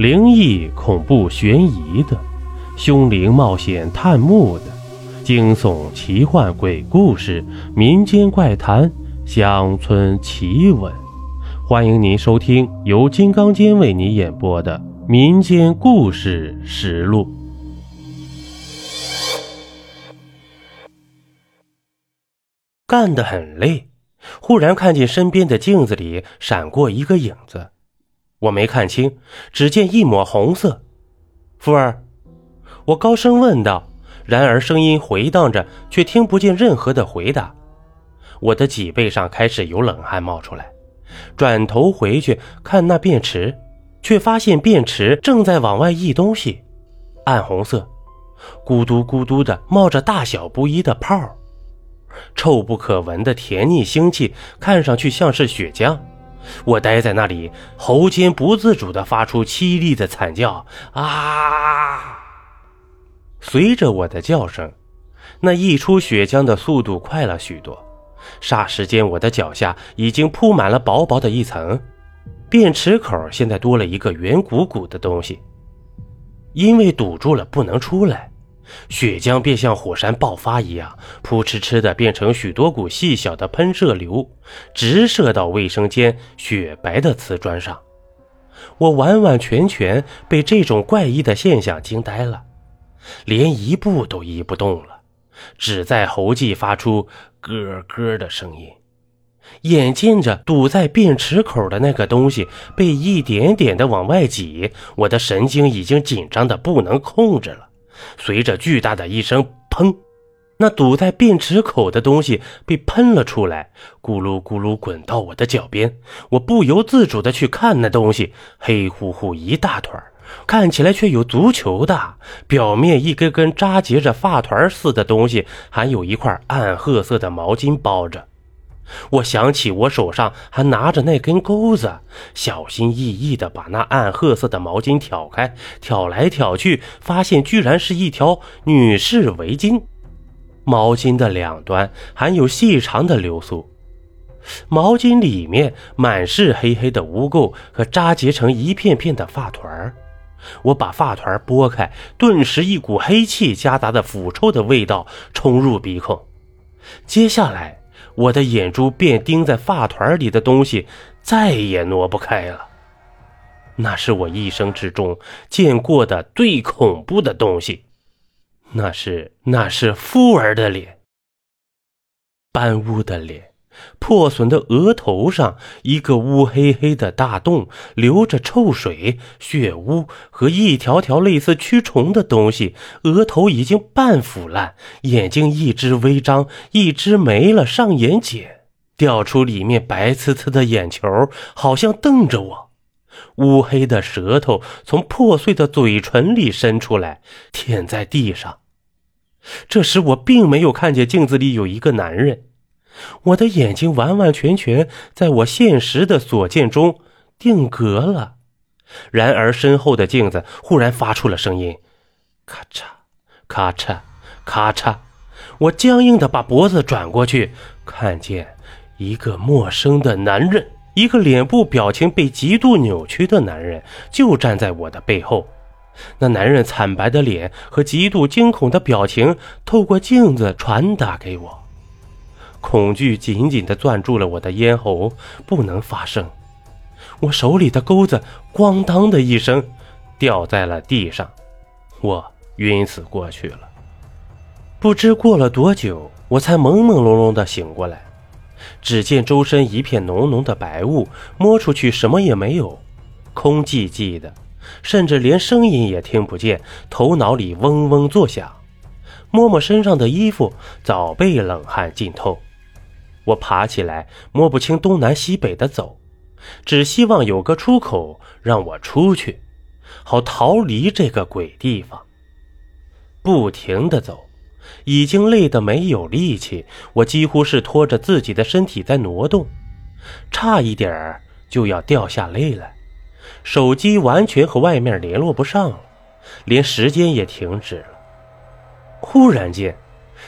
灵异、恐怖、悬疑的，凶灵冒险探墓的，惊悚、奇幻、鬼故事、民间怪谈、乡村奇闻，欢迎您收听由金刚间为你演播的《民间故事实录》。干得很累，忽然看见身边的镜子里闪过一个影子。我没看清，只见一抹红色。福儿，我高声问道，然而声音回荡着，却听不见任何的回答。我的脊背上开始有冷汗冒出来，转头回去看那便池，却发现便池正在往外溢东西，暗红色，咕嘟咕嘟的冒着大小不一的泡，臭不可闻的甜腻腥气，看上去像是血浆。我呆在那里，喉间不自主地发出凄厉的惨叫啊！随着我的叫声，那溢出血浆的速度快了许多。霎时间，我的脚下已经铺满了薄薄的一层。便池口现在多了一个圆鼓鼓的东西，因为堵住了，不能出来。血浆便像火山爆发一样，扑哧哧的变成许多股细小的喷射流，直射到卫生间雪白的瓷砖上。我完完全全被这种怪异的现象惊呆了，连一步都移不动了，只在喉际发出咯咯的声音。眼见着堵在便池口的那个东西被一点点的往外挤，我的神经已经紧张的不能控制了。随着巨大的一声“砰”，那堵在便池口的东西被喷了出来，咕噜咕噜滚到我的脚边。我不由自主地去看那东西，黑乎乎一大团，看起来却有足球大，表面一根根扎结着发团似的东西，还有一块暗褐色的毛巾包着。我想起我手上还拿着那根钩子，小心翼翼地把那暗褐色的毛巾挑开，挑来挑去，发现居然是一条女士围巾。毛巾的两端含有细长的流苏，毛巾里面满是黑黑的污垢和扎结成一片片的发团我把发团拨开，顿时一股黑气夹杂的腐臭的味道冲入鼻孔。接下来。我的眼珠便盯在发团里的东西，再也挪不开了。那是我一生之中见过的最恐怖的东西，那是那是富儿的脸，斑乌的脸。破损的额头上，一个乌黑黑的大洞，流着臭水、血污和一条条类似蛆虫的东西。额头已经半腐烂，眼睛一只微张，一只没了上眼睑，掉出里面白呲呲的眼球，好像瞪着我。乌黑的舌头从破碎的嘴唇里伸出来，舔在地上。这时我并没有看见镜子里有一个男人。我的眼睛完完全全在我现实的所见中定格了，然而身后的镜子忽然发出了声音，咔嚓，咔嚓，咔嚓。我僵硬的把脖子转过去，看见一个陌生的男人，一个脸部表情被极度扭曲的男人，就站在我的背后。那男人惨白的脸和极度惊恐的表情透过镜子传达给我。恐惧紧紧地攥住了我的咽喉，不能发声。我手里的钩子“咣当”的一声掉在了地上，我晕死过去了。不知过了多久，我才朦朦胧胧地醒过来。只见周身一片浓浓的白雾，摸出去什么也没有，空寂寂的，甚至连声音也听不见。头脑里嗡嗡作响，摸摸身上的衣服，早被冷汗浸透。我爬起来，摸不清东南西北的走，只希望有个出口让我出去，好逃离这个鬼地方。不停的走，已经累得没有力气，我几乎是拖着自己的身体在挪动，差一点就要掉下泪来。手机完全和外面联络不上了，连时间也停止了。忽然间，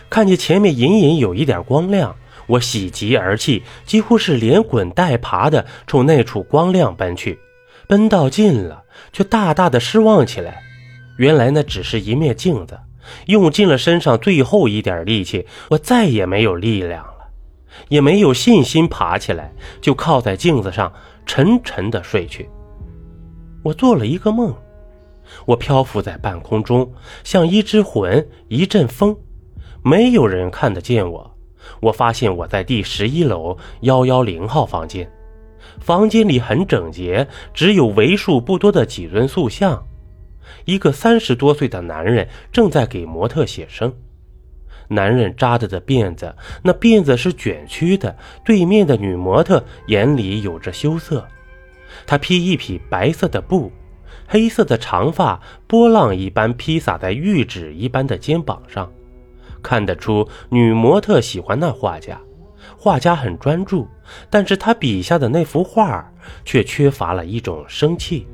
看见前面隐隐有一点光亮。我喜极而泣，几乎是连滚带爬的冲那处光亮奔去，奔到近了，却大大的失望起来。原来那只是一面镜子。用尽了身上最后一点力气，我再也没有力量了，也没有信心爬起来，就靠在镜子上沉沉的睡去。我做了一个梦，我漂浮在半空中，像一只魂，一阵风，没有人看得见我。我发现我在第十一楼幺幺零号房间，房间里很整洁，只有为数不多的几尊塑像。一个三十多岁的男人正在给模特写生。男人扎着的辫子，那辫子是卷曲的。对面的女模特眼里有着羞涩。她披一匹白色的布，黑色的长发波浪一般披洒在玉指一般的肩膀上。看得出女模特喜欢那画家，画家很专注，但是他笔下的那幅画却缺乏了一种生气。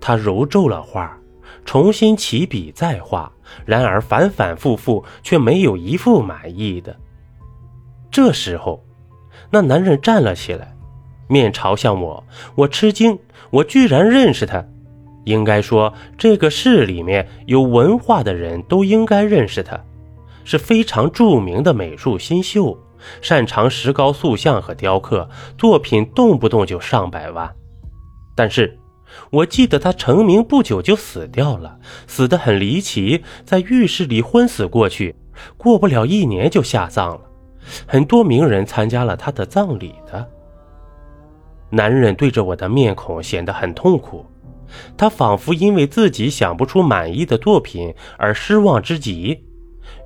他揉皱了画。重新起笔再画，然而反反复复却没有一幅满意的。这时候，那男人站了起来，面朝向我。我吃惊，我居然认识他。应该说，这个市里面有文化的人都应该认识他，是非常著名的美术新秀，擅长石膏塑像和雕刻，作品动不动就上百万。但是。我记得他成名不久就死掉了，死得很离奇，在浴室里昏死过去，过不了一年就下葬了。很多名人参加了他的葬礼的。男人对着我的面孔显得很痛苦，他仿佛因为自己想不出满意的作品而失望之极。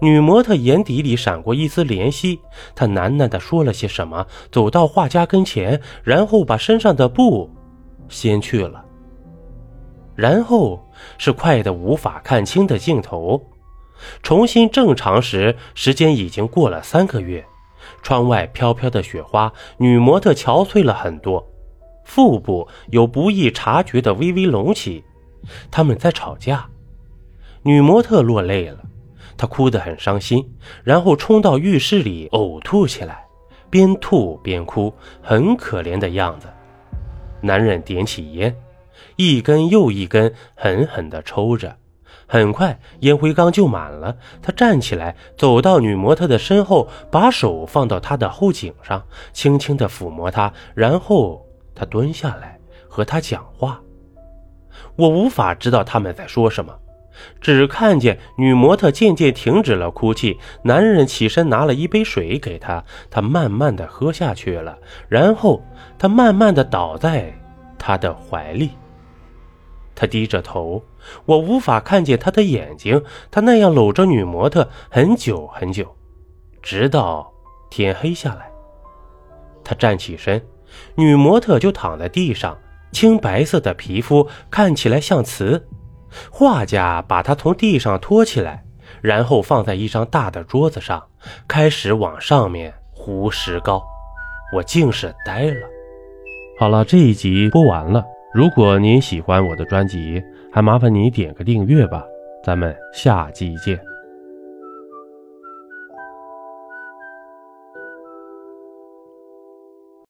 女模特眼底里闪过一丝怜惜，她喃喃地说了些什么，走到画家跟前，然后把身上的布掀去了。然后是快的无法看清的镜头。重新正常时，时间已经过了三个月。窗外飘飘的雪花，女模特憔悴了很多，腹部有不易察觉的微微隆起。他们在吵架，女模特落泪了，他哭得很伤心，然后冲到浴室里呕吐起来，边吐边哭，很可怜的样子。男人点起烟。一根又一根狠狠地抽着，很快烟灰缸就满了。他站起来，走到女模特的身后，把手放到她的后颈上，轻轻地抚摸她，然后他蹲下来和她讲话。我无法知道他们在说什么，只看见女模特渐渐停止了哭泣。男人起身拿了一杯水给她，她慢慢地喝下去了，然后她慢慢地倒在他的怀里。他低着头，我无法看见他的眼睛。他那样搂着女模特很久很久，直到天黑下来。他站起身，女模特就躺在地上，青白色的皮肤看起来像瓷。画家把它从地上拖起来，然后放在一张大的桌子上，开始往上面糊石膏。我竟是呆了。好了，这一集播完了。如果您喜欢我的专辑，还麻烦你点个订阅吧，咱们下集见。